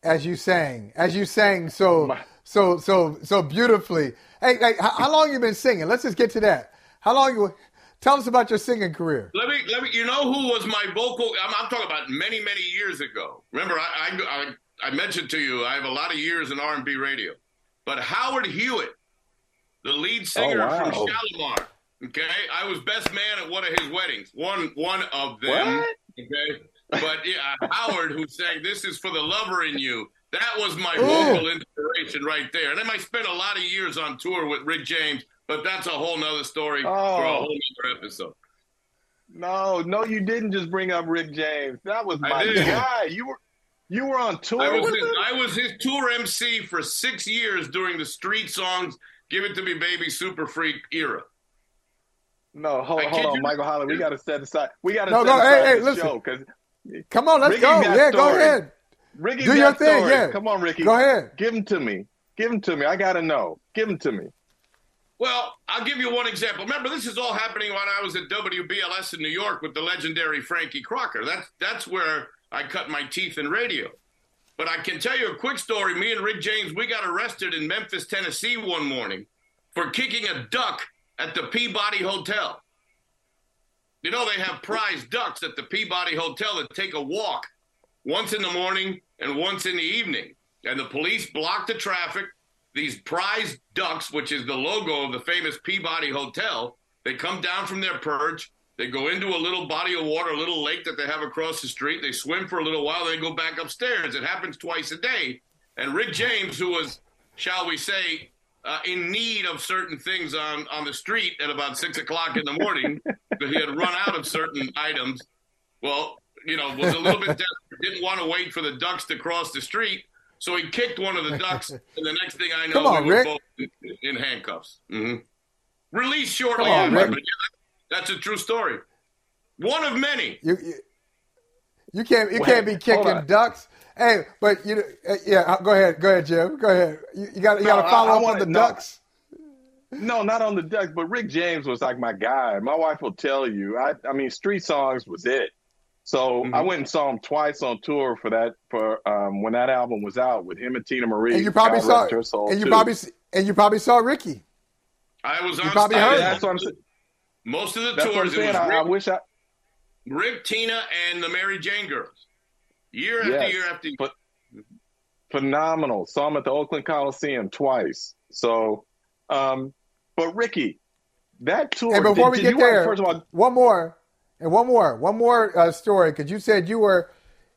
as you sang, as you sang so so so so beautifully. Hey, hey how, how long you been singing? Let's just get to that. How long you? Tell us about your singing career. Let me, let me. You know who was my vocal? I'm, I'm talking about many, many years ago. Remember, I, I, I, I mentioned to you I have a lot of years in R&B radio, but Howard Hewitt, the lead oh, singer Oh, wow. from Shalamar. Okay, I was best man at one of his weddings. One, one of them. What? Okay, but yeah, Howard, who sang "This Is for the Lover in You." That was my Ooh. vocal inspiration right there. And then I spent a lot of years on tour with Rick James, but that's a whole nother story for a Oh. whole nother episode. No, no, you didn't just bring up Rick James. That was my guy. You were you were on tour I was, with his, him? I was his tour MC for six years during the street songs "Give It to Me, Baby," Super Freak era. No, hold, I hold on, you Michael Holley. We got to set aside. We got to No, set go- aside hey, hey, the listen. show because Come on, let's Ricky's go. got Yeah, go ahead. Ricky Do your thing, stories. yeah. Come on, Ricky. Go ahead. Give them to me. Give them to me. I got to know. Give them to me. Well, I'll give you one example. Remember, this is all happening when I was at WBLS in New York with the legendary Frankie Crocker. That's that's where I cut my teeth in radio. But I can tell you a quick story. Me and Rick James, we got arrested in Memphis, Tennessee one morning for kicking a duck at the Peabody Hotel. You know, they have prize ducks at the Peabody Hotel that take a walk once in the morning and once in the evening. And the police block the traffic. These prize ducks, which is the logo of the famous Peabody Hotel, they come down from their perch. They go into a little body of water, a little lake that they have across the street. They swim for a little while, then go back upstairs. It happens twice a day. And Rick James, who was, shall we say, uh, in need of certain things on, on the street at about six o'clock in the morning, <laughs> because he had run out of certain items. Well, you know, was a little bit desperate, didn't want to wait for the ducks to cross the street. So he kicked one of the ducks, and the next thing I know, Come on, we were Rick. both in, in handcuffs. hmm Released shortly on, after. Rick. but yeah, that's a true story. One of many. You, you, you can't you Wait, can't be kicking ducks. Hey, but you know, uh, yeah. uh, Go ahead, go ahead, Jim. Go ahead. You, you got you No, got to follow I up on wanna- the no. ducks. No, not on the ducks, but Rick James was like my guy. My wife will tell you. I, I mean, Street Songs was it. So Mhm. I went and saw him twice on tour for that for um, when that album was out with him and Teena Marie. And you probably God saw rest her soul, and you too. probably and you probably saw Ricky. I was on probably heard that's what I'm saying. Most of the That's what I'm tours, it saying. was I, I wish I. Rick, Teena, and the Mary Jane girls. Year after Yes, year after year. but phenomenal. Saw him at the Oakland Coliseum twice. So, um, but Ricky, that tour. And before did- we did get you- there, first of all, one more and one more, one more uh, story because you said you were,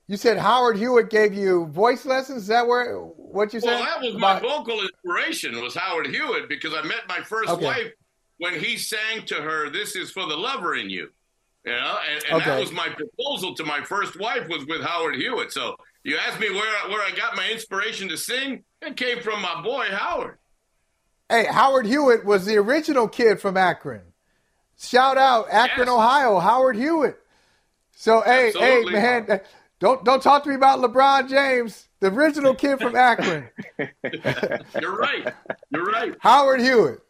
you said Howard Hewitt gave you voice lessons. Is that where what you said? Well, that was my About- vocal inspiration was Howard Hewitt because I met my first Okay. wife when he sang to her, "This is for the lover in you," you know, and, and that was my proposal to my first wife was with Howard Hewitt. So you asked me where where I got my inspiration to sing, it came from my boy Howard. Hey, Howard Hewitt was the original kid from Akron. Shout out Akron, Yes. Ohio, Howard Hewitt. So hey, Absolutely. hey man, don't don't talk to me about LeBron James, the original kid from Akron, <laughs> You're right. You're right. Howard Hewitt.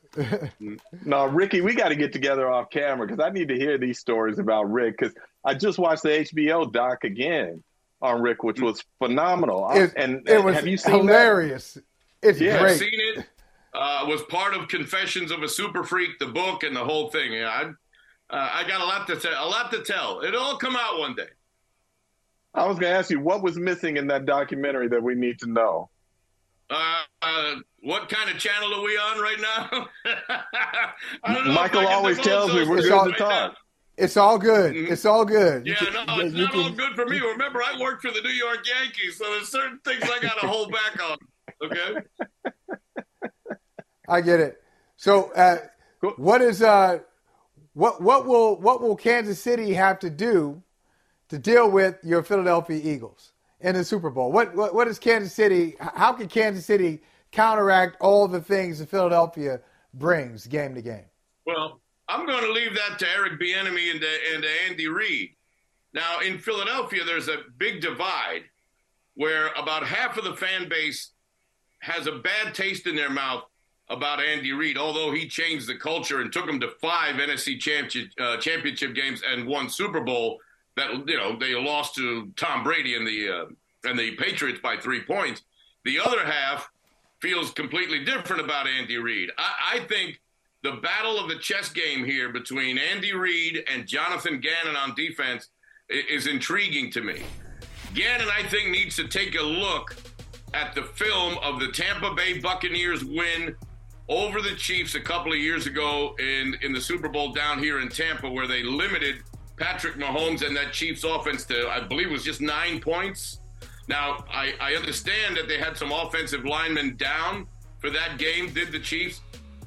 No, Ricky, we got to get together off camera because I need to hear these stories about Rick. Because I just watched the HBO doc again on Rick, which was phenomenal. I- and it was have you seen hilarious. It's Yeah. I've great. seen it. Uh, was part of Confessions of a Super Freak, the book, and the whole thing. Yeah, I, uh, I got a lot to tell. A lot to tell. It'll all come out one day. I was going to ask you what was missing in that documentary that we need to know. Uh, uh, what kind of channel are we on right now? <laughs> I don't know if Michael always tells me we're things good to right talk. now. It's all good. Mhm. It's all good. You Yeah, can- no, you- it's you not all good for me. Remember, I work for the New York Yankees, so there's certain things I got to hold back on. Okay. I get it. So, uh, Cool. what is uh, what what will what will Kansas City have to do to deal with your Philadelphia Eagles in the Super Bowl? What what, what is Kansas City? How can Kansas City counteract all the things that Philadelphia brings game to game? Well, I'm going to leave that to Eric Bieniemy and to, and to Andy Reid. Now, in Philadelphia, there's a big divide where about half of the fan base has a bad taste in their mouth about Andy Reid, although he changed the culture and took them to five NFC championship, uh, championship games and one Super Bowl. That you know they lost to Tom Brady and the uh, and the Patriots by three points. The other half feels completely different about Andy Reid. I, I think the battle of the chess game here between Andy Reid and Jonathan Gannon on defense is intriguing to me. Gannon, I think, needs to take a look at the film of the Tampa Bay Buccaneers win over the Chiefs a couple of years ago in, in the Super Bowl down here in Tampa, where they limited Patrick Mahomes and that Chiefs offense to, I believe, was just nine points. Now, I, I understand that they had some offensive linemen down for that game, did the Chiefs.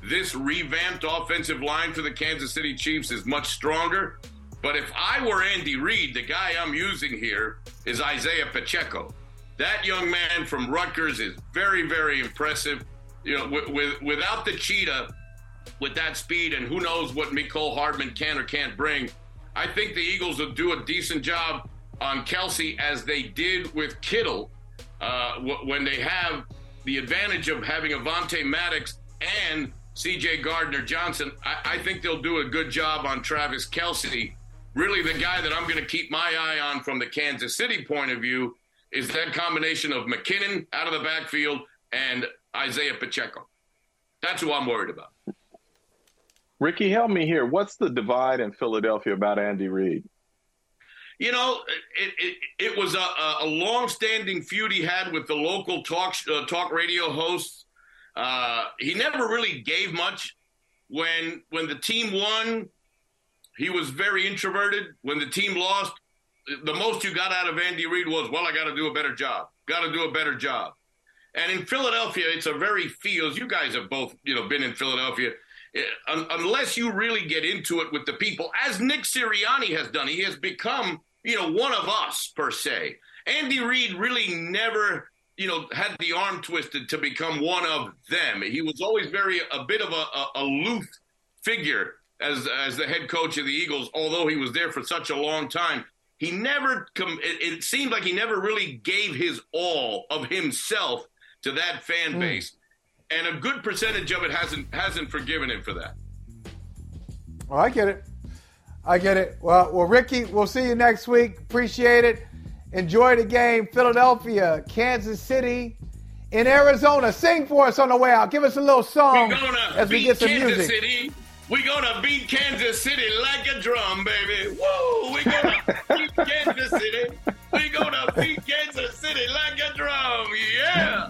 This revamped offensive line for the Kansas City Chiefs is much stronger. But if I were Andy Reid, the guy I'm using here is Isaiah Pacheco. That young man from Rutgers is very, very impressive. You know, with, with without the cheetah, with that speed, and who knows what Mecole Hardman can or can't bring. I think the Eagles will do a decent job on Kelce as they did with Kittle uh, w- when they have the advantage of having Avonte Maddox and C.J. Gardner Johnson. I-, I think they'll do a good job on Travis Kelce. Really, the guy that I'm going to keep my eye on from the Kansas City point of view is that combination of McKinnon out of the backfield and Isaiah Pacheco. That's who I'm worried about. Ricky, help me here. What's the divide in Philadelphia about Andy Reid? You know, it, it, it was a, a long-standing feud he had with the local talk uh, talk radio hosts. Uh, he never really gave much. When when the team won, he was very introverted. When the team lost, the most you got out of Andy Reid was, "Well, I got to do a better job. Got to do a better job." And in Philadelphia, it's a very feels. You guys have both, you know, been in Philadelphia. Eh, unless you really get into it with the people, as Nick Sirianni has done, he has become you know, one of us per se. Andy Reid really never, you know, had the arm twisted to become one of them. He was always very a bit of a, a aloof figure as as the head coach of the Eagles, although he was there for such a long time. He never com- it, it seemed like he never really gave his all of himself to that fan mm. And a good percentage of it hasn't hasn't forgiven him for that. Well, I get it. I get it. Well, well, Ricky, we'll see you next week. Appreciate it. Enjoy the game. Philadelphia, Kansas City, in Arizona. Sing for us on the way out. Give us a little song as we get some Kansas music. City. We're gonna beat Kansas City like a drum, baby. Woo! We're gonna <laughs> beat Kansas City. We're gonna beat Kansas City like a drum. Yeah.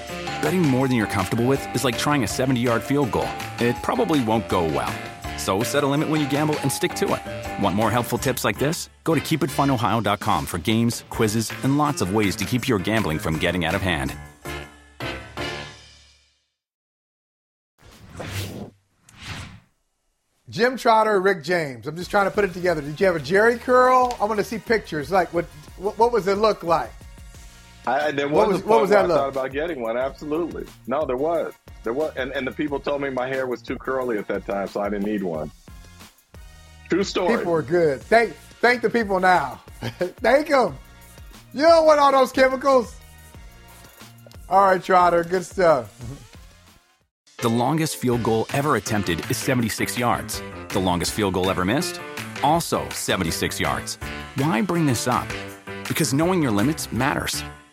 Betting more than you're comfortable with is like trying a 70 yard field goal. It probably won't go well. So set a limit when you gamble and stick to it. Want more helpful tips like this? Go to keepitfunohio.com for games, quizzes, and lots of ways to keep your gambling from getting out of hand. Jim Trotter, Rick James. I'm just trying to put it together. Did you have a Jheri curl? I want to see pictures. Like, what, what, what was it look like? I, there was what was, what was that I thought about getting one. Absolutely. No, there was. There was, and, and the people told me my hair was too curly at that time, so I didn't need one. True story. People are good. Thank, thank the people now. <laughs> thank them. You don't want all those chemicals. All right, Trotter, good stuff. The longest field goal ever attempted is 76 yards. The longest field goal ever missed? Also 76 yards. Why bring this up? Because knowing your limits matters